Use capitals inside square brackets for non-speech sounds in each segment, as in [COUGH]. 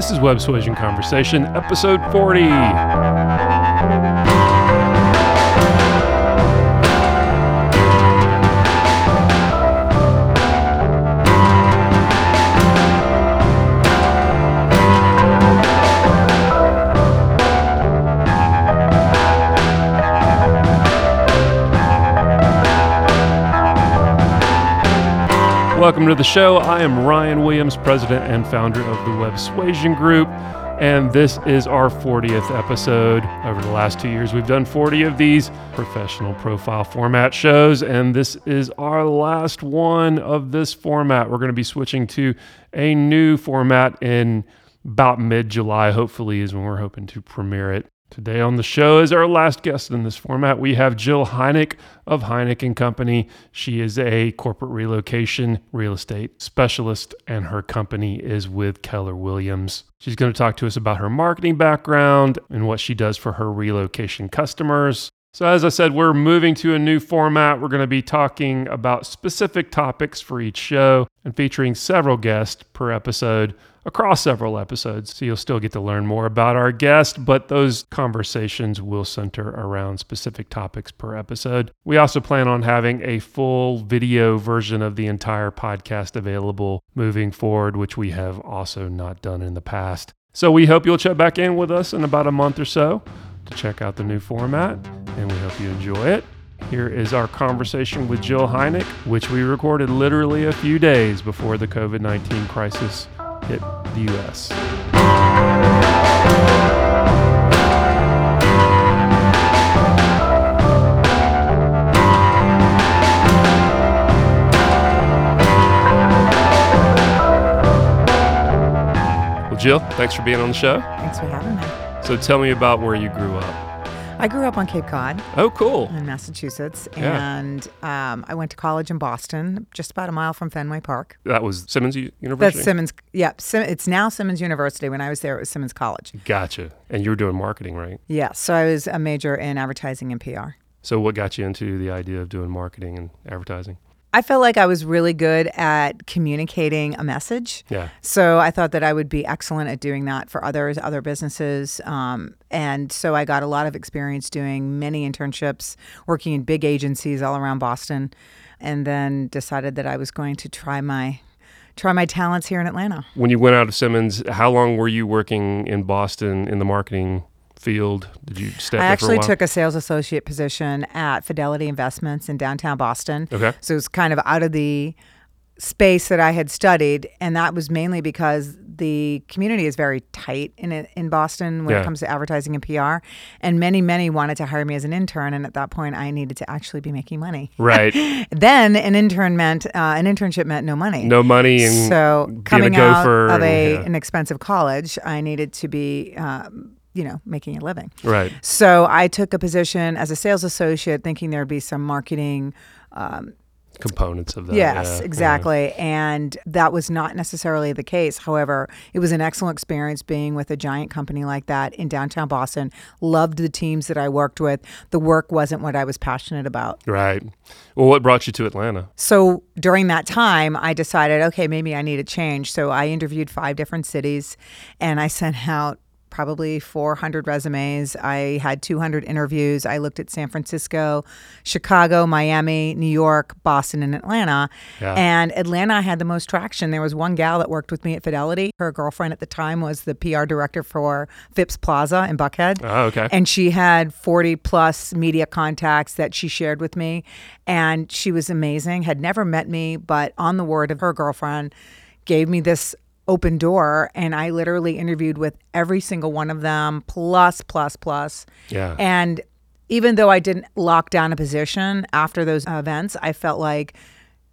This is Websuasion Conversation, episode 40. Welcome to the show. I am Ryan Williams, president and founder of the Websuasion Group, and this is our 40th episode. Over the last two years, we've done 40 of these professional profile format shows, and this is our last one of this format. We're going to be switching to a new format in about mid July, hopefully, is when we're hoping to premiere it. Today on the show is our last guest in this format. We have Jill Heineck of Heineck and Company. She is a corporate relocation real estate specialist, and her company is with Keller Williams. She's going to talk to us about her marketing background and what she does for her relocation customers. So, as I said, we're moving to a new format. We're going to be talking about specific topics for each show and featuring several guests per episode across several episodes. So you'll still get to learn more about our guest, but those conversations will center around specific topics per episode. We also plan on having a full video version of the entire podcast available moving forward, which we have also not done in the past. So we hope you'll check back in with us in about a month or so to check out the new format, and we hope you enjoy it. Here is our conversation with Jill Heineck, which we recorded literally a few days before the COVID 19 crisis hit the U.S. Well, Jill, thanks for being on the show. Thanks for having me. So tell me about where you grew up. I grew up on Cape Cod Oh, cool. in Massachusetts, Yeah. and um, I went to college in Boston, just about a mile from Fenway Park. That was Simmons U- University? That's Simmons. Yeah, Sim, it's now Simmons University. When I was there, it was Simmons College. Gotcha. And you were doing marketing, right? Yeah, so I was a major in advertising and PR. So what got you into the idea of doing marketing and advertising? I felt like I was really good at communicating a message. Yeah. So I thought that I would be excellent at doing that for others, other businesses. Um, and so I got a lot of experience doing many internships, working in big agencies all around Boston, and then decided that I was going to try my try my talents here in Atlanta. When you went out of Simmons, how long were you working in Boston in the marketing field? Did you stay I a actually while? took a sales associate position at Fidelity Investments in downtown Boston. Okay. So it was kind of out of the space that I had studied, and that was mainly because the community is very tight in it, in Boston when Yeah. it comes to advertising and PR. And many, many wanted to hire me as an intern, and at that point, I needed to actually be making money. Right. [LAUGHS] Then an intern meant uh, an internship meant no money. No money and so being a coming out of and- a yeah. an expensive college, I needed to be. Um, you know, making a living. Right. So I took a position as a sales associate, thinking there'd be some marketing. Um, Components of that. yes, yeah, exactly. And that was not necessarily the case. However, it was an excellent experience being with a giant company like that in downtown Boston. Loved the teams that I worked with. The work wasn't what I was passionate about. Right. Well, what brought you to Atlanta? So during that time, I decided, okay, maybe I need a change. So I interviewed five different cities and I sent out probably 400 resumes. I had 200 interviews. I looked at San Francisco, Chicago, Miami, New York, Boston, and Atlanta. Yeah. And Atlanta had the most traction. There was one gal that worked with me at Fidelity. Her girlfriend at the time was the PR director for Phipps Plaza in Buckhead. Oh, okay. And she had 40 plus media contacts that she shared with me. And she was amazing, had never met me, but on the word of her girlfriend, gave me this open door. And I literally interviewed with every single one of them, plus, plus, plus. Yeah. And even though I didn't lock down a position after those events, I felt like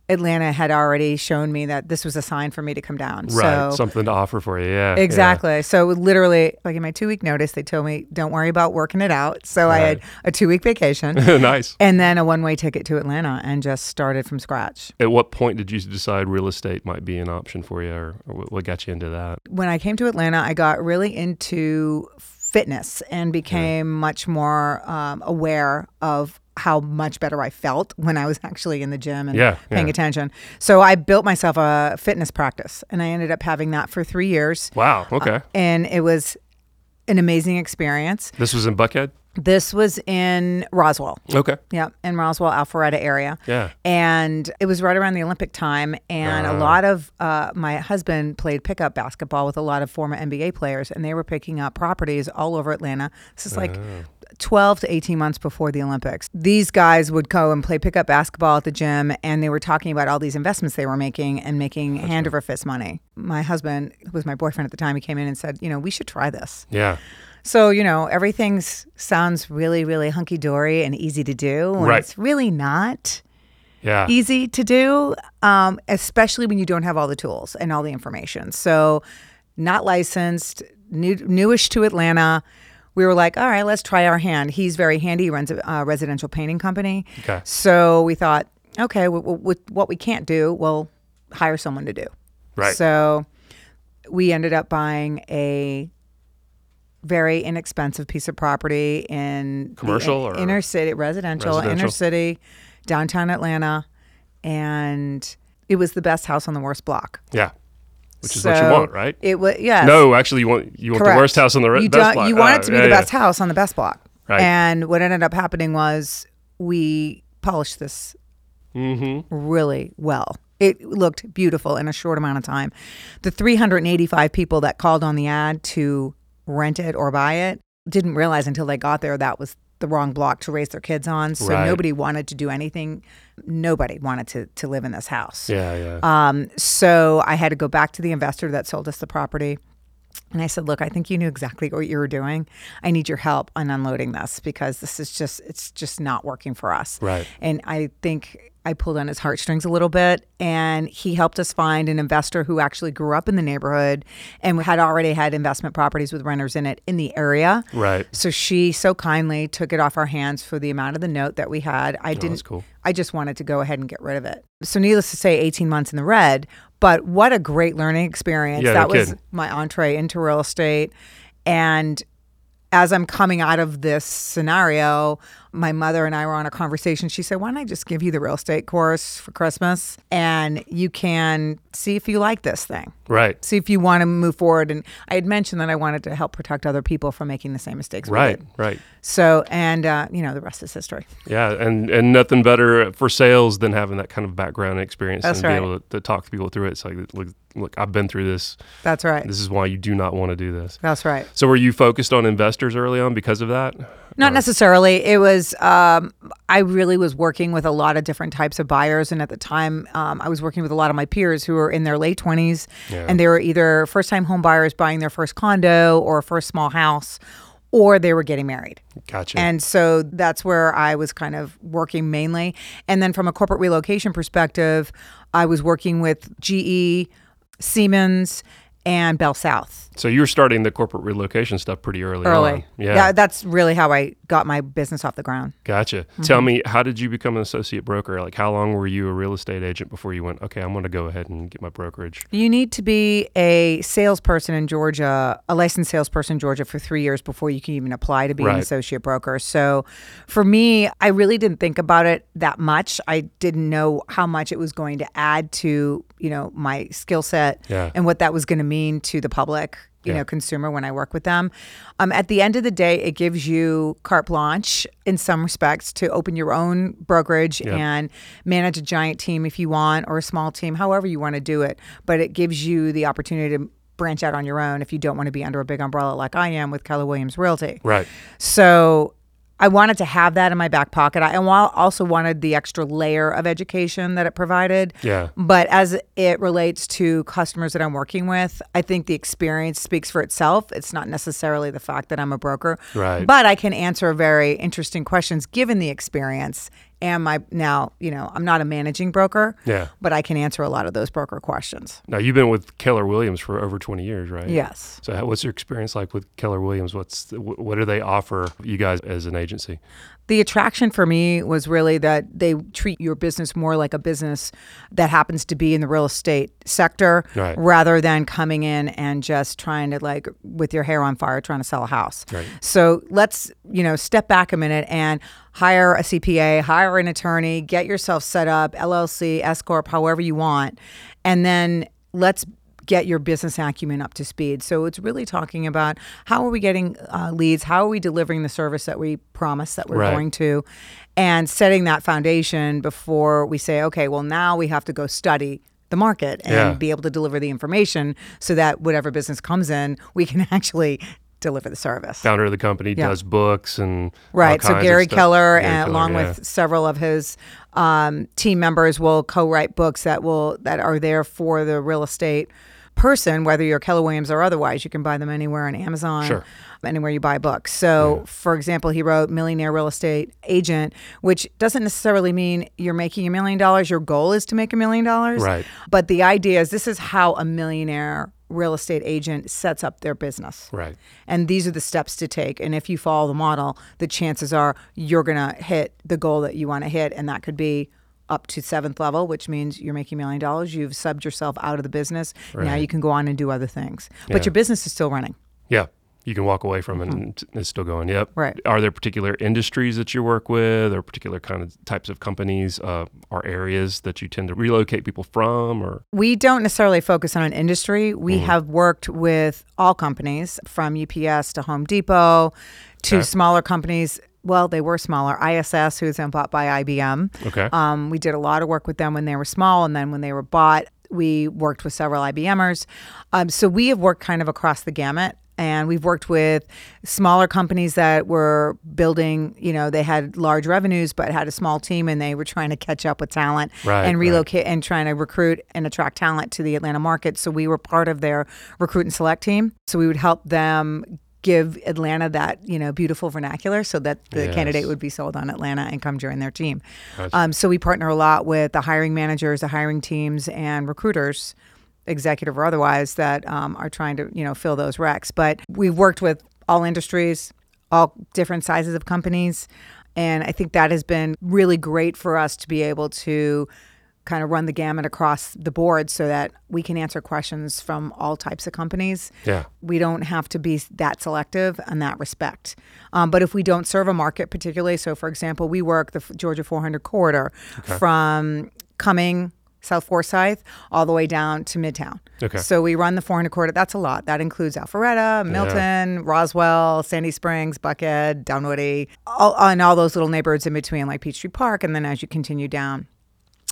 Atlanta had already shown me that this was a sign for me to come down. right. So Something to offer for you. Yeah. yeah. Exactly. So literally, like in my two week notice, they told me, "Don't worry about working it out." So I had a two week vacation [LAUGHS] nice. and then a one way ticket to Atlanta, and just started from scratch. At what point did you decide real estate might be an option for you, or, or what- what got you into that? When I came to Atlanta, I got really into fitness and became much more um, aware of how much better I felt when I was actually in the gym and Yeah, paying yeah. attention. So I built myself a fitness practice and I ended up having that for three years. Wow. Okay. Uh, and it was an amazing experience. this was in Buckhead. This was in Roswell. Okay. Yeah, in Roswell, Alpharetta area. Yeah. And it was right around the Olympic time. And a Ah. lot of uh, my husband played pickup basketball with a lot of former NBA players, and they were picking up properties all over Atlanta. This is like Ah. 12 to 18 months before the Olympics. These guys would go and play pickup basketball at the gym, and they were talking about all these investments they were making and making hand over fist money. My husband, who was my boyfriend at the time, he came in and said, You know, we should try this. Yeah. So, you know, everything sounds really, really hunky dory and easy to do. And Right. It's really not Yeah. easy to do, um, especially when you don't have all the tools and all the information. So, not licensed, new, newish to Atlanta. We were like, all right, let's try our hand. He's very handy. He runs a uh, residential painting company. Okay. So we thought, okay, w- w- with what we can't do, we'll hire someone to do. Right. So we ended up buying a very inexpensive piece of property in Commercial or inner city residential, inner city, downtown Atlanta, and it was the best house on the worst block. Yeah. Which is what you want, right? It was yeah. No, actually, you want you want Correct. the worst house on the re- you best block. You want Oh, it to be yeah, the yeah. best house on the best block. Right. And what ended up happening was we polished this Mm-hmm. really well. It looked beautiful in a short amount of time. The 385 people that called on the ad to rent it or buy it didn't realize until they got there that was the wrong block to raise their kids on. So Right. nobody wanted to do anything. Nobody wanted to, to live in this house. Yeah, yeah. Um, so I had to go back to the investor that sold us the property. And I said, look, I think you knew exactly what you were doing. I need your help on unloading this because this is just, it's just not working for us. Right. And I think I pulled on his heartstrings a little bit. And he helped us find an investor who actually grew up in the neighborhood and had already had investment properties with renters in it in the area. right. So she so kindly took it off our hands for the amount of the note that we had. I didn't. Oh, that's cool. I just wanted to go ahead and get rid of it. So needless to say, 18 months in the red. But what a great learning experience. Yeah, that was my entree into real estate. And as I'm coming out of this scenario, my mother and I were on a conversation. She said, Why don't I just give you the real estate course for Christmas and you can see if you like this thing? Right. See if you want to move forward. And I had mentioned that I wanted to help protect other people from making the same mistakes. we Right. did. Right. So, and, uh, you know, the rest is history. Yeah, and and nothing better for sales than having that kind of background experience That's and being able to, to talk to people through it. It's like, look, look, I've been through this. That's right. This is why you do not want to do this. That's right. So, were you focused on investors early on because of that? Not necessarily. It was, um, I really was working with a lot of different types of buyers. And at the time, um, I was working with a lot of my peers who were in their late 20s. Yeah. And they were either first time home buyers buying their first condo or first small house, or they were getting married. Gotcha. And so that's where I was kind of working mainly. And then from a corporate relocation perspective, I was working with GE, Siemens, and Bell South so you were starting the corporate relocation stuff pretty early. early. on. Yeah. That- that's really how I got my business off the ground. Gotcha. Mm-hmm. Tell me, how did you become an associate broker? Like, how long were you a real estate agent before you went? Okay, I'm going to go ahead and get my brokerage. You need to be a salesperson in Georgia, a licensed salesperson in Georgia for three years before you can even apply to be an associate broker. So for me, I really didn't think about it that much. I didn't know how much it was going to add to, you know, my skill set Yeah. and what that was going to mean to the public. You Yeah. know, consumer when I work with them. Um, at the end of the day, it gives you carte blanche in some respects to open your own brokerage Yeah. and manage a giant team if you want or a small team, however you want to do it. But it gives you the opportunity to branch out on your own if you don't want to be under a big umbrella like I am with Keller Williams Realty. Right. So I wanted to have that in my back pocket. I and while also wanted the extra layer of education that it provided. Yeah. But as it relates to customers that I'm working with, I think the experience speaks for itself. It's not necessarily the fact that I'm a broker. Right. But I can answer very interesting questions given the experience. And my now, you know, I'm not a managing broker. Yeah. But I can answer a lot of those broker questions. Now, you've been with Keller Williams for over 20 years, right? Yes. So, how- what's your experience like with Keller Williams? What's the, what do they offer you guys as an agency? The attraction for me was really that they treat your business more like a business that happens to be in the real estate sector Right. rather than coming in and just trying to like with your hair on fire trying to sell a house. Right. So let's, you know, step back a minute and hire a CPA, hire an attorney, get yourself set up, LLC, S corp, however you want, and then let's get your business acumen up to speed. So it's really talking about how are we getting uh, leads, how are we delivering the service that we promise that we're Right. going to, and setting that foundation before we say, okay, well now we have to go study the market and Yeah. be able to deliver the information so that whatever business comes in, we can [LAUGHS] actually deliver the service. Founder of the company Yeah. does books and all Right. So Gary. Keller, Gary and Keller, along yeah. with several of his um, team members, will co-write books that will that are there for the real estate person, whether you're Keller Williams or otherwise. You can buy them anywhere on Amazon. Sure. Anywhere you buy books. So, for example, he wrote Millionaire Real Estate Agent, which doesn't necessarily mean you're making a million dollars. Your goal is to make a million dollars. Right. But the idea is this is how a millionaire real estate agent sets up their business. Right. And these are the steps to take. And if you follow the model, the chances are you're going to hit the goal that you want to hit. And that could be up to seventh level, which means you're making a million dollars. You've subbed yourself out of the business. Now you can go on and do other things. Yeah. But your business is still running. Yeah. You can walk away from it and it's still going. Yep. Mm-hmm. Right. Are there particular industries that you work with or particular kind of types of companies uh, or areas that you tend to relocate people from or We don't necessarily focus on an industry. We have worked with all companies from UPS to Home Depot to Okay. smaller companies. Well, they were smaller. ISS, who's then bought by IBM. Okay. Um, we did a lot of work with them when they were small, and then when they were bought, we worked with several IBMers. Um, so we have worked kind of across the gamut. And we've worked with smaller companies that were building, you know, they had large revenues but had a small team and they were trying to catch up with talent Right, and right. relocate and trying to recruit and attract talent to the Atlanta market. So we were part of their recruit and select team. So we would help them give Atlanta that, you know, beautiful vernacular so that the Yes. candidate would be sold on Atlanta and come join their team. Gotcha. Um, so we partner a lot with the hiring managers, the hiring teams, and recruiters, executive or otherwise, that um, are trying to you know fill those recs. But we've worked with all industries, all different sizes of companies, and I think that has been really great for us to be able to kind of run the gamut across the board so that we can answer questions from all types of companies yeah. we don't have to be that selective in that respect. Um, but if we don't serve a market particularly, so for example, we work the Georgia 400 corridor from Cumming, South Forsyth, all the way down to Midtown. Okay. So we run the 400 corridor. That's a lot. That includes Alpharetta, Milton, Roswell, Sandy Springs, Buckhead, Dunwoody, all, and all those little neighborhoods in between, like Peachtree Park, and then as you continue down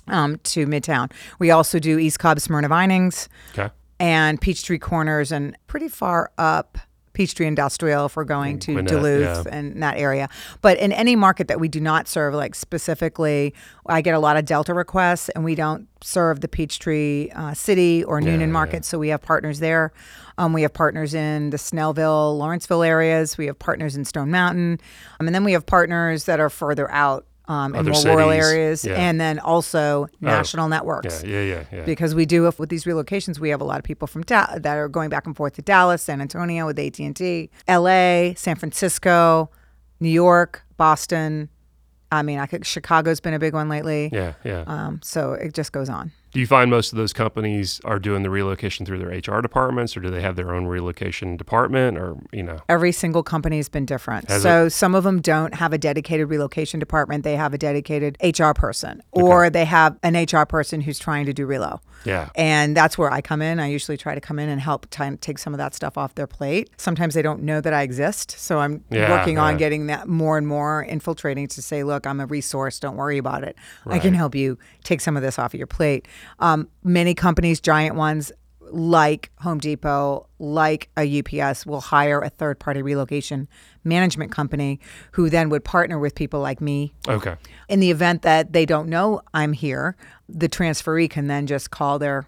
um, to Midtown. We also do East Cobb, Smyrna Vinings Okay. and Peachtree Corners and pretty far up Peachtree Industrial if we're going to Gwinnett, Duluth yeah. and that area. But in any market that we do not serve, like specifically, I get a lot of Delta requests and we don't serve the Peachtree uh, City or Newnan yeah. market. So we have partners there. Um, we have partners in the Snellville, Lawrenceville areas. We have partners in Stone Mountain. Um, and then we have partners that are further out um, more rural areas. yeah. And then also national networks Yeah. Yeah. Yeah. Yeah. because we do with these relocations we have a lot of people from da- that are going back and forth to Dallas, San Antonio with AT&T, LA, San Francisco, New York, Boston. I mean, I could, Chicago's been a big one lately. yeah. Yeah. Um, so it just goes on. Do you find most of those companies are doing the relocation through their HR departments, or do they have their own relocation department, or you know? Every single company has been different. Has so some of them don't have a dedicated relocation department. They have a dedicated HR person, or they have an HR person who's trying to do relo. Yeah. And that's where I come in. I usually try to come in and help t- take some of that stuff off their plate. Sometimes they don't know that I exist. So I'm Yeah, working on getting that more and more infiltrating to say, look, I'm a resource. Don't worry about it. I can help you take some of this off of your plate. Um, many companies, giant ones, like Home Depot, like a UPS, will hire a third party relocation management company who then would partner with people like me Okay. in the event that they don't know I'm here, the transferee can then just call their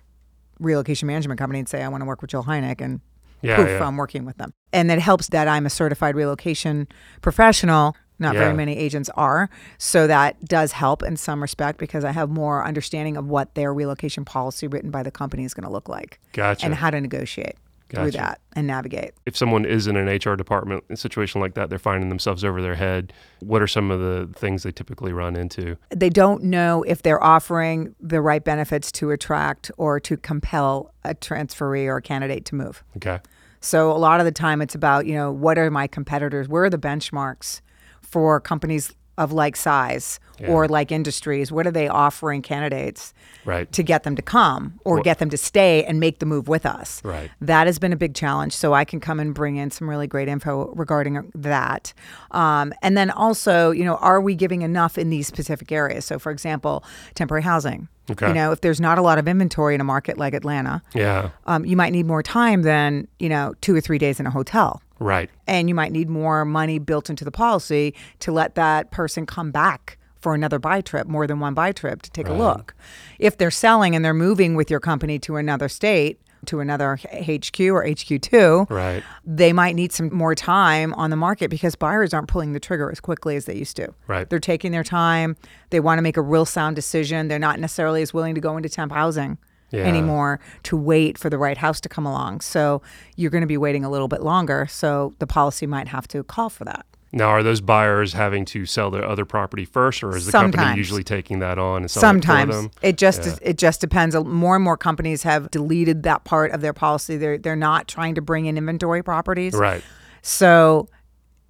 relocation management company and say, I want to work with Jill Heineck, and Yeah. poof, yeah. I'm working with them. And it helps that I'm a certified relocation professional. Not Yeah. very many agents are. So that does help in some respect because I have more understanding of what their relocation policy written by the company is going to look like Gotcha. and how to negotiate. through that and navigate. If someone is in an HR department in a situation like that, they're finding themselves over their head. What are some of the things they typically run into? They don't know if they're offering the right benefits to attract or to compel a transferee or a candidate to move. Okay. So a lot of the time it's about, you know, what are my competitors? Where are the benchmarks for companies of like size or like industries? What are they offering candidates Right. to get them to come or get them to stay and make the move with us? Right. That has been a big challenge. So I can come and bring in some really great info regarding that. Um, and then also, you know, are we giving enough in these specific areas? So, for example, temporary housing. Okay. You know, if there's not a lot of inventory in a market like Atlanta, Yeah. um, you might need more time than you know two or three days in a hotel Right. and you might need more money built into the policy to let that person come back for another buy trip more than one buy trip to take a look if they're selling and they're moving with your company to another state to another hq or hq2 Right. they might need some more time on the market because buyers aren't pulling the trigger as quickly as they used to. Right. They're taking their time. They want to make a real sound decision. They're not necessarily as willing to go into temp housing Yeah. anymore to wait for the right house to come along. So you're going to be waiting a little bit longer. So the policy might have to call for that. Now, are those buyers having to sell their other property first, or is the company usually taking that on and selling it for Sometimes them? it just Yeah. it just depends. More and more companies have deleted that part of their policy. They're they're not trying to bring in inventory properties. Right. So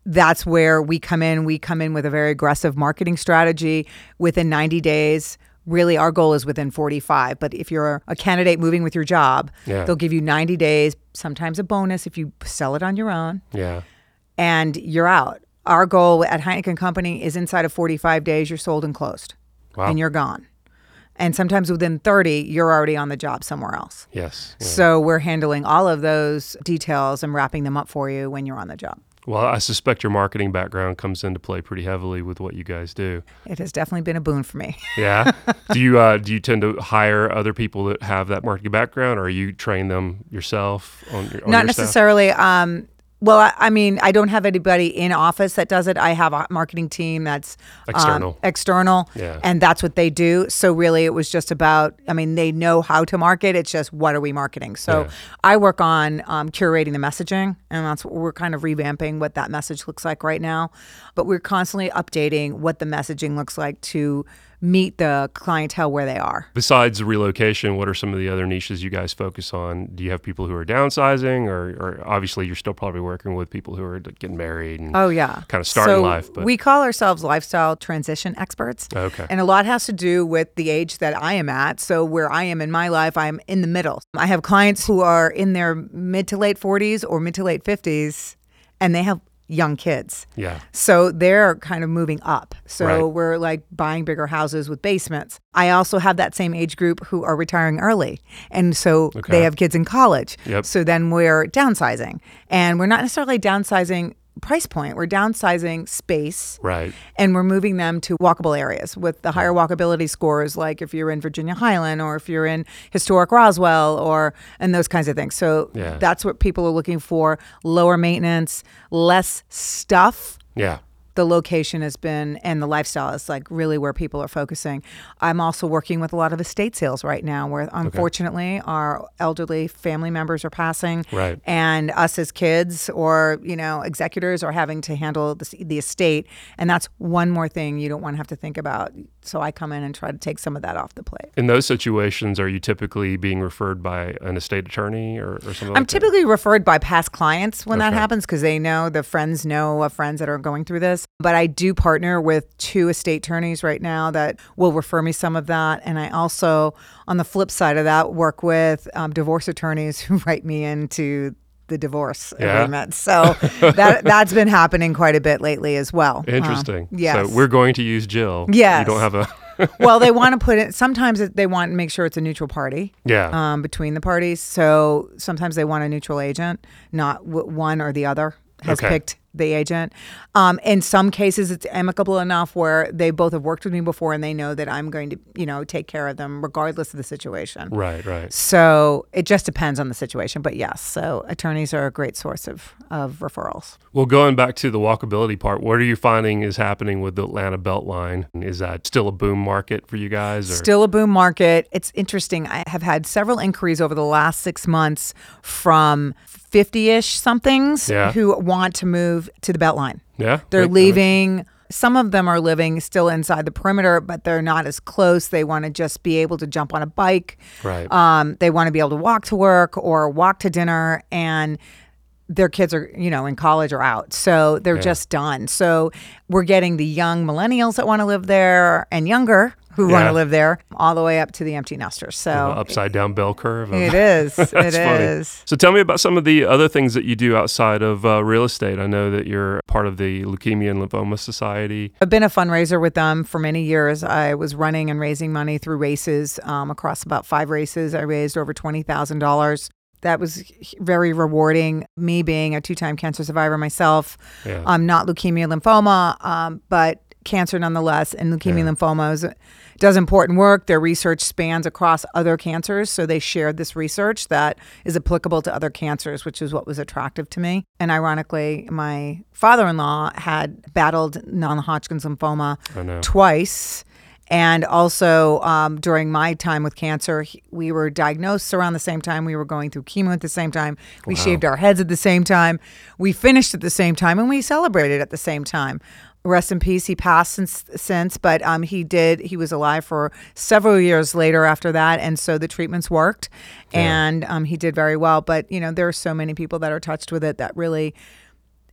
that's where we come in. We come in with a very aggressive marketing strategy within 90 days. Really, our goal is within 45. But if you're a candidate moving with your job, Yeah. they'll give you 90 days, sometimes a bonus if you sell it on your own, Yeah. and you're out. Our goal at Heineck and Company is inside of 45 days, you're sold and closed, Wow. and you're gone. And sometimes within 30, you're already on the job somewhere else. Yes. Yeah. So we're handling all of those details and wrapping them up for you when you're on the job. Well, I suspect your marketing background comes into play pretty heavily with what you guys do. It has definitely been a boon for me. [LAUGHS] Yeah. do you uh, do you tend to hire other people that have that marketing background, or you train them yourself on your on Not your necessarily. Um, well, I, I mean, I don't have anybody in office that does it. I have a marketing team that's um, External. external, Yeah. and that's what they do. So really, it was just about. I mean, they know how to market. It's just what are we marketing? So Yeah. I work on um, curating the messaging, and that's what we're kind of revamping what that message looks like right now. But we're constantly updating what the messaging looks like to meet the clientele where they are. Besides relocation, what are some of the other niches you guys focus on? Do you have people who are downsizing, or, or obviously you're still probably working with people who are getting married and Oh yeah, kind of starting so life? But we call ourselves lifestyle transition experts. Okay. and a lot has to do with the age that I am at. So where I am in my life, I'm in the middle. I have clients who are in their mid to late 40s or mid to late 50s, and they have young kids. yeah, So they're kind of moving up. So Right. we're like buying bigger houses with basements. I also have that same age group who are retiring early. And so Okay. they have kids in college. Yep. So then we're downsizing. And we're not necessarily downsizing price point, we're downsizing space right. and we're moving them to walkable areas with the higher mm. walkability scores like if you're in Virginia Highland or if you're in historic Roswell or and those kinds of things. So Yeah. that's what people are looking for, lower maintenance, less stuff. Yeah. The location has been and the lifestyle is like really where people are focusing. I'm also working with a lot of estate sales right now where unfortunately our elderly family members are passing Right. and us as kids or you know executors are having to handle the, the estate and that's one more thing you don't want to have to think about so i come in and try to take some of that off the plate. In those situations, are you typically being referred by an estate attorney or, or something i'm like that? typically referred by past clients when that happens because they know the friends know of friends that are going through this. But i do partner with two estate attorneys right now that will refer me some of that. And i also on the flip side of that work with um, divorce attorneys [LAUGHS] who write me into the divorce Yeah. agreement so [LAUGHS] that that's been happening quite a bit lately as well Um, Interesting. yes So we're going to use Jill. Yes. You don't have a. [LAUGHS] well, they want to put it. Sometimes they want to make sure it's a neutral party yeah. um, between the parties. So sometimes they want a neutral agent, not w- one or the other has Okay. picked the agent. Um, in some cases, it's amicable enough where they both have worked with me before and they know that I'm going to, you know, take care of them regardless of the situation. Right, right. So it just depends on the situation. But yes, so attorneys are a great source of, of referrals. Well, going back to the walkability part, what are you finding is happening with the Atlanta Beltline? Is that still a boom market for you guys? Or? Still a boom market. It's interesting. I have had several inquiries over the last six months from 50 ish somethings Yeah. who want to move to the Beltline. Yeah, They're uh, leaving. Some of them are living still inside the perimeter, but they're not as close. They want to just be able to jump on a bike. Right. Um, they want to be able to walk to work or walk to dinner, and their kids are, you know, in college or out. So they're just done. So we're getting the young millennials that want to live there and younger who want to live there, all the way up to the empty nesters. So upside down bell curve. it [LAUGHS] is. It funny. is. So tell me about some of the other things that you do outside of uh, real estate. I know that you're part of the Leukemia and Lymphoma Society. I've been a fundraiser with them for many years. I was running and raising money through races um, across about five races. I raised over twenty thousand dollars. That was very rewarding. Me being a two-time cancer survivor myself, Yeah. um, not leukemia, lymphoma, um, but cancer nonetheless. And leukemia, Yeah. lymphoma is, does important work. Their research spans across other cancers, so they shared this research that is applicable to other cancers, which is what was attractive to me. And ironically, my father-in-law had battled non-Hodgkin's lymphoma twice. And also um, during my time with cancer, we were diagnosed around the same time. We were going through chemo at the same time. We shaved our heads at the same time. We finished at the same time, and we celebrated at the same time. Rest in peace. He passed since, since but um, he did. He was alive for several years later after that, and so the treatments worked, and um, he did very well. But you know, there are so many people that are touched with it that really,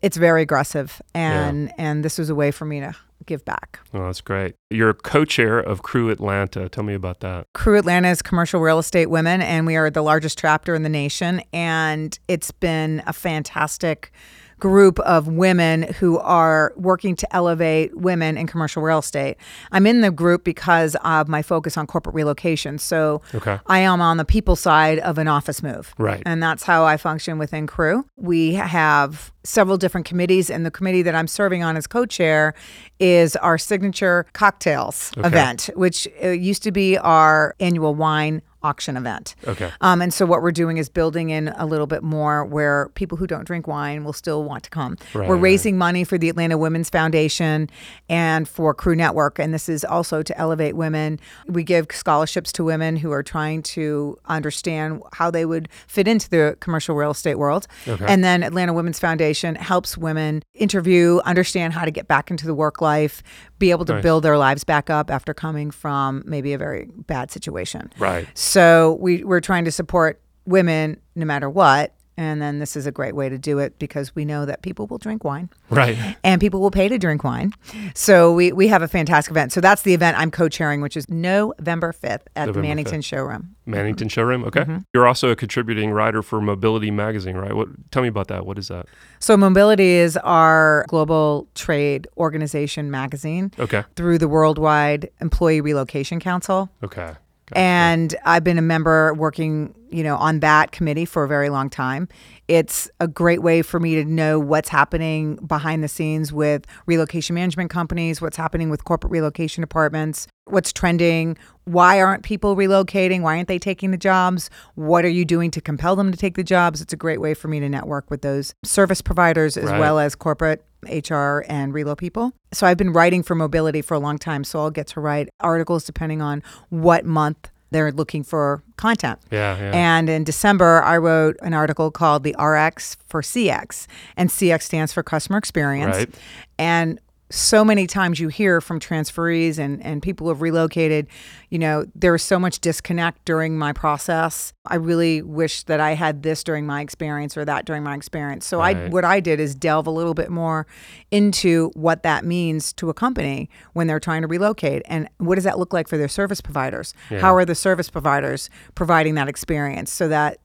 it's very aggressive, and and this was a way for me to give back. Oh, that's great. You're co-chair of Crew Atlanta. Tell me about that. Crew Atlanta is commercial real estate women, and we are the largest chapter in the nation. And it's been a fantastic group of women who are working to elevate women in commercial real estate. I'm in the group because of my focus on corporate relocation. So Okay. I am on the people side of an office move. Right. And that's how I function within Crew. We have several different committees, and the committee that I'm serving on as co chair is our signature cocktails Okay. event, which uh, used to be our annual wine auction event. Okay. Um, and so what we're doing is building in a little bit more where people who don't drink wine will still want to come. Right, we're right. raising money for the Atlanta Women's Foundation and for Crew Network, and this is also to elevate women. We give scholarships to women who are trying to understand how they would fit into the commercial real estate world. Okay. And then Atlanta Women's Foundation helps women interview, understand how to get back into the work life, be able to Nice. build their lives back up after coming from maybe a very bad situation. Right. So we, we're trying to support women no matter what. And then this is a great way to do it because we know that people will drink wine Right. and people will pay to drink wine. So we, we have a fantastic event. So that's the event I'm co chairing, which is November 5th at November the Mannington 5th. Showroom. Mannington Showroom. Okay. Mm-hmm. You're also a contributing writer for Mobility Magazine, right? What? Tell me about that. What is that? So Mobility is our global trade organization magazine Okay. through the Worldwide Employee Relocation Council. Okay. And I've been a member working, you know, on that committee for a very long time. It's a great way for me to know what's happening behind the scenes with relocation management companies, what's happening with corporate relocation departments, what's trending, why aren't people relocating, why aren't they taking the jobs, what are you doing to compel them to take the jobs? It's a great way for me to network with those service providers as Right. well as corporate HR and relo people. So I've been writing for mobility for a long time, so I'll get to write articles depending on what month they're looking for content. yeah. Yeah. And in December, I wrote an article called The RX for CX, and CX stands for customer experience. Right. And so many times you hear from transferees and, and people who have relocated, you know, there was so much disconnect during my process. I really wish that I had this during my experience or that during my experience. So I what I did is delve a little bit more into what that means to a company when they're trying to relocate and what does that look like for their service providers? Yeah. How are the service providers providing that experience so that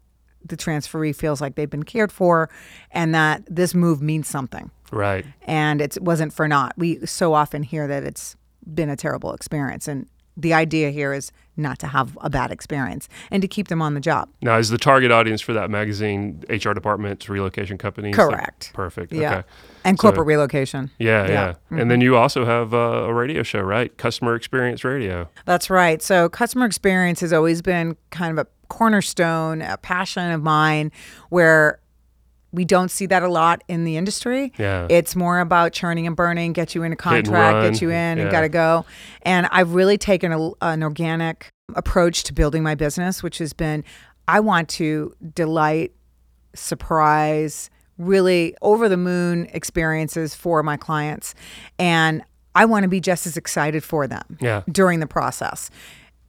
the transferee feels like they've been cared for and that this move means something right. and it wasn't for naught. We so often hear that it's been a terrible experience, and the idea here is not to have a bad experience and to keep them on the job. Now, is the target audience for that magazine HR departments, relocation companies? Like- Correct. perfect. Yeah. Okay. And So- corporate relocation. Yeah, yeah. Yeah. Mm-hmm. And then you also have uh, a radio show, right? Customer Experience Radio. That's right. So, customer experience has always been kind of a cornerstone, a passion of mine where we don't see that a lot in the industry. Yeah. It's more about churning and burning, get you in a contract, get you in Yeah. and got to go. And I've really taken a, an organic approach to building my business, which has been I want to delight, surprise, really over the moon experiences for my clients. And I want to be just as excited for them Yeah. during the process.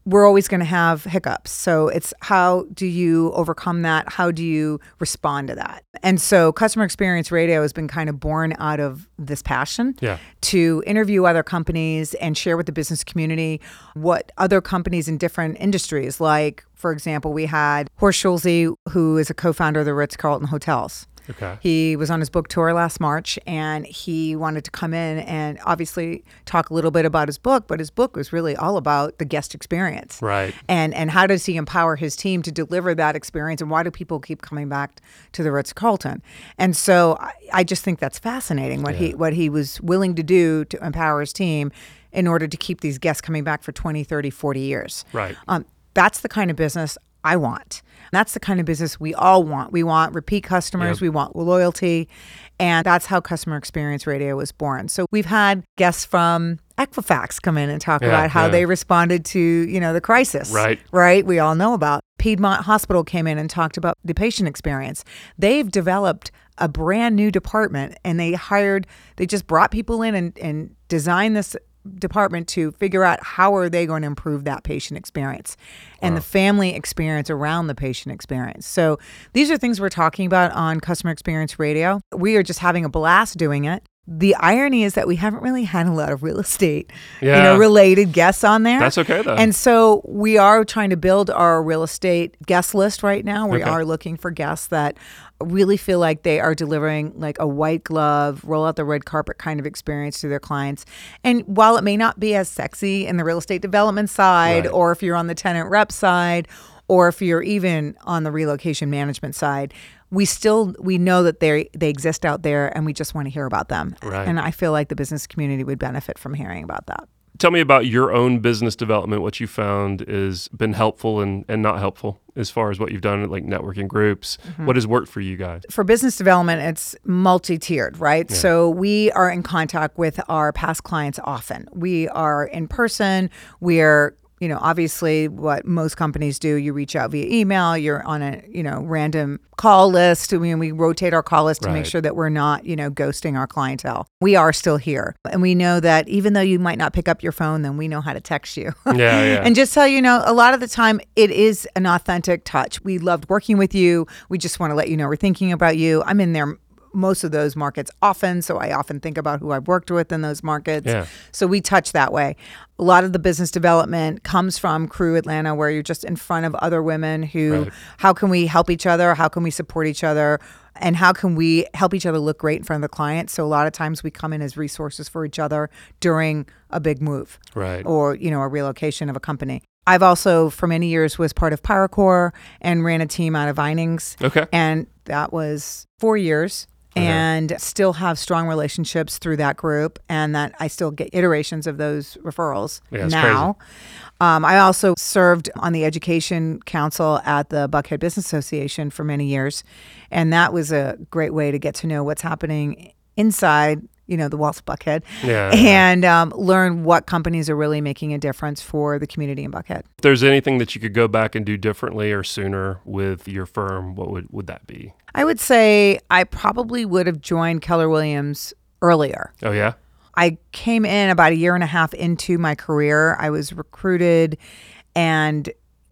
We're always going to have hiccups. So it's how do you overcome that? How do you respond to that? And so customer experience radio has been kind of born out of this passion Yeah. to interview other companies and share with the business community what other companies in different industries, like, for example, we had Horst Schulze, who is a co founder of the Ritz Carlton Hotels. Okay. He was on his book tour last March and he wanted to come in and obviously talk a little bit about his book, but his book was really all about the guest experience. Right. And and how does he empower his team to deliver that experience and why do people keep coming back to the Ritz Carlton? And so I, I just think that's fascinating what he what he was willing to do to empower his team in order to keep these guests coming back for 20, 30, 40 years. Right. Um, that's the kind of business I want. That's the kind of business we all want. We want repeat customers, Yep. we want loyalty, and that's how customer experience radio was born. So we've had guests from Equifax come in and talk Yeah, about how yeah. they responded to, you know, the crisis. Right. Right? We all know about. Piedmont Hospital came in and talked about the patient experience. They've developed a brand new department and they hired they just brought people in and, and designed this department to figure out how are they going to improve that patient experience and the family experience around the patient experience. So these are things we're talking about on customer experience radio. We are just having a blast doing it. The irony is that we haven't really had a lot of real estate, you know, related guests on there. That's okay, though. And so we are trying to build our real estate guest list right now. We Okay. are looking for guests that really feel like they are delivering like a white glove, roll out the red carpet kind of experience to their clients. And while it may not be as sexy in the real estate development side, Right. or if you're on the tenant rep side, or if you're even on the relocation management side, we still we know that they they exist out there and we just want to hear about them. Right. And I feel like the business community would benefit from hearing about that. Tell me about your own business development, what you found has been helpful and, and not helpful as far as what you've done, like networking groups. Mm-hmm. What has worked for you guys? for business development, it's multi tiered, right? So we are in contact with our past clients often. We are in person. We're you know, obviously what most companies do, you reach out via email, you're on a, you know, random call list. I mean, we rotate our call list to Right. make sure that we're not, you know, ghosting our clientele. We are still here. And we know that even though you might not pick up your phone, then we know how to text you. Yeah, yeah. [LAUGHS] And just so you know, a lot of the time it is an authentic touch. We loved working with you. We just want to let you know we're thinking about you. I'm in there most of those markets often, so I often think about who I've worked with in those markets. Yeah. So we touch that way. A lot of the business development comes from Crew Atlanta, where you're just in front of other women who, Right. how can we help each other? How can we support each other? And how can we help each other look great in front of the client? So a lot of times we come in as resources for each other during a big move Right. or you know a relocation of a company. I've also for many years was part of Paracore and ran a team out of Vinings, Okay. and that was four years. And still have strong relationships through that group, and that I still get iterations of those referrals Yeah, now. Um, I also served on the education council at the Buckhead Business Association for many years, and that was a great way to get to know what's happening inside, you know, the walls of Buckhead, Yeah. and um, learn what companies are really making a difference for the community in Buckhead. If there's anything that you could go back and do differently or sooner with your firm, what would, would that be? I would say I probably would have joined Keller Williams earlier. Oh, yeah? I came in about a year and a half into my career. I was recruited, and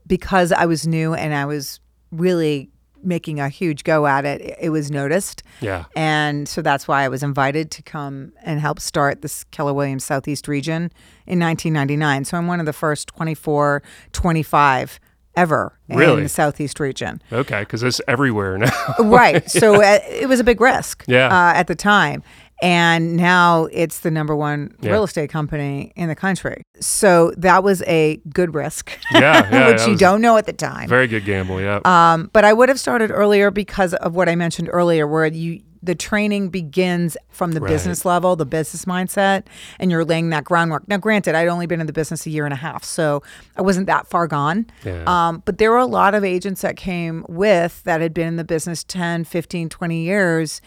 because I was new and I was really making a huge go at it, it- was noticed. Yeah. And so that's why I was invited to come and help start this Keller Williams Southeast region in 1999. So I'm one of the first 24, 25 ever in the Southeast region. Okay. Because it's everywhere [LAUGHS] now. Right. So [LAUGHS] uh, it was a big risk Yeah. uh, at the time. And now it's the number one Yeah. real estate company in the country. So that was a good risk, [LAUGHS] Yeah, yeah, [LAUGHS] which you don't know at the time. Very good gamble. Yeah. Um, but I would have started earlier because of what I mentioned earlier, where you the training begins from the Right. business level, the business mindset, and you're laying that groundwork. Now, granted, I'd only been in the business a year and a half, so I wasn't that far gone. Yeah. Um, but there were a lot of agents that came with that had been in the business 10, 15, 20 years.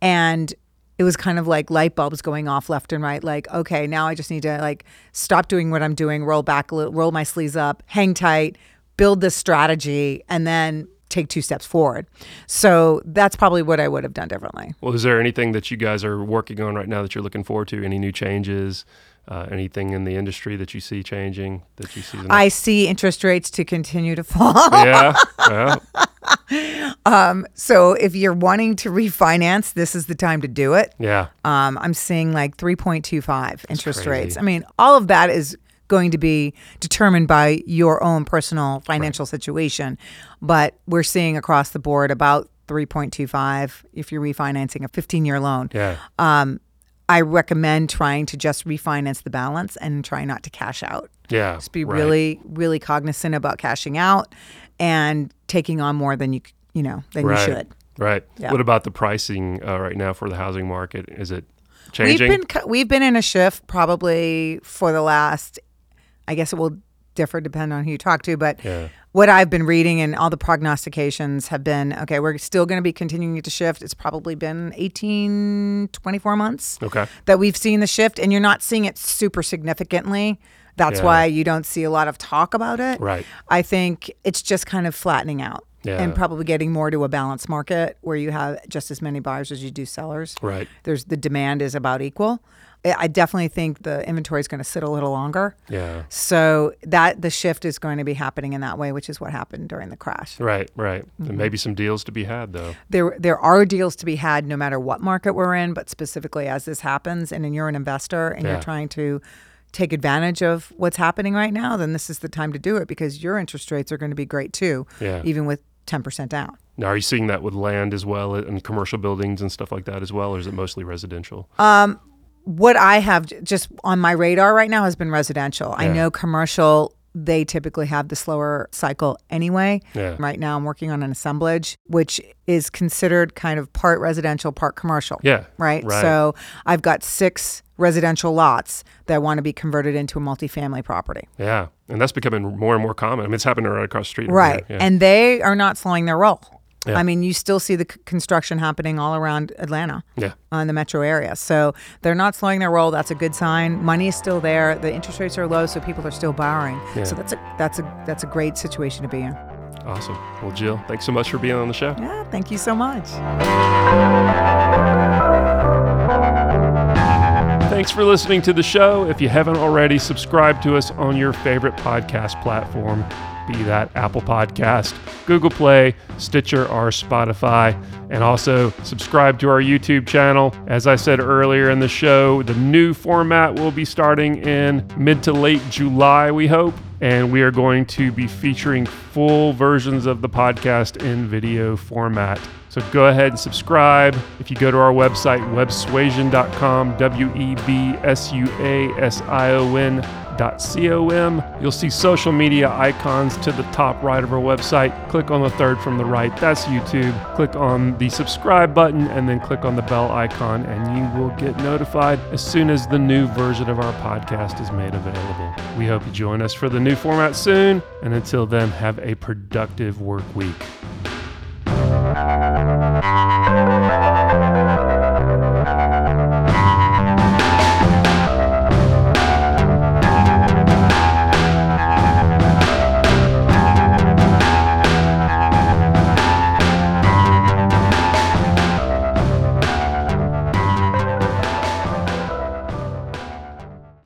And it was kind of like light bulbs going off left and right. Like, okay, now I just need to like stop doing what I'm doing, roll back roll my sleeves up, hang tight, build this strategy, and then take two steps forward. So that's probably what I would have done differently. Well, is there anything that you guys are working on right now that you're looking forward to? Any new changes? Uh, anything in the industry that you see changing that you see? I see interest rates to continue to fall. yeah, yeah, [LAUGHS] so if you're wanting to refinance, this is the time to do it. yeah, Um, I'm seeing like 3.25 interest crazy. rates. I mean, all of that is going to be determined by your own personal financial situation, but we're seeing across the board about 3.25 if you're refinancing a 15 year loan. yeah. I recommend trying to just refinance the balance and try not to cash out. yeah. Just be right. really, really cognizant about cashing out and taking on more than you, you know, than right. you should. Right. Yeah. What about the pricing uh, right now for the housing market? Is it changing? We've been we've been in a shift probably for the last. I guess it will differ depending on who you talk to, but Yeah. what I've been reading and all the prognostications have been okay. We're still going to be continuing to shift. It's probably been 18, 24 months okay. that we've seen the shift, and you're not seeing it super significantly. That's Yeah. why you don't see a lot of talk about it. Right. I think it's just kind of flattening out. Yeah. And probably getting more to a balanced market where you have just as many buyers as you do sellers Right. there's the demand is about equal. I definitely think the inventory is going to sit a little longer. Yeah. So that the shift is going to be happening in that way, which is what happened during the crash. Right. Right. Mm-hmm. And maybe some deals to be had though. There there are deals to be had no matter what market we're in, but specifically as this happens and then you're an investor and Yeah. you're trying to take advantage of what's happening right now, then this is the time to do it because your interest rates are going to be great too, Yeah. even with 10% down. Now, are you seeing that with land as well and commercial buildings and stuff like that as well, or is it mostly residential? What I have just on my radar right now has been residential. I know commercial, they typically have the slower cycle anyway. Yeah. Right now, I'm working on an assemblage, which is considered kind of part residential, part commercial. Yeah. Right. Right. So I've got six residential lots that want to be converted into a multifamily property. Yeah. And that's becoming more and more common. I mean, it's happening right across the street. Right. Yeah. And they are not slowing their roll. Yeah. I mean, you still see the c- construction happening all around Atlanta. yeah. uh, in the metro area. So they're not slowing their roll. That's a good sign. Money is still there. The interest rates are low, so people are still borrowing. Yeah. So that's a that's a that's a great situation to be in. Awesome. Well, Jill, thanks so much for being on the show. Yeah, thank you so much. Thanks for listening to the show. If you haven't already, subscribe to us on your favorite podcast platform, be that Apple Podcast, Google Play, Stitcher, or Spotify. And also subscribe to our YouTube channel. As I said earlier in the show, the new format will be starting in mid to late July, we hope. And we are going to be featuring full versions of the podcast in video format. So go ahead and subscribe. If you go to our website, websuasion.com, W E B S U A S I O N dot C O M, you'll see social media icons to the top right of our website. Click on the third from the right, that's YouTube. Click on the subscribe button and then click on the bell icon, and you will get notified as soon as the new version of our podcast is made available. We hope you join us for the new format soon, and until then, have a productive work week.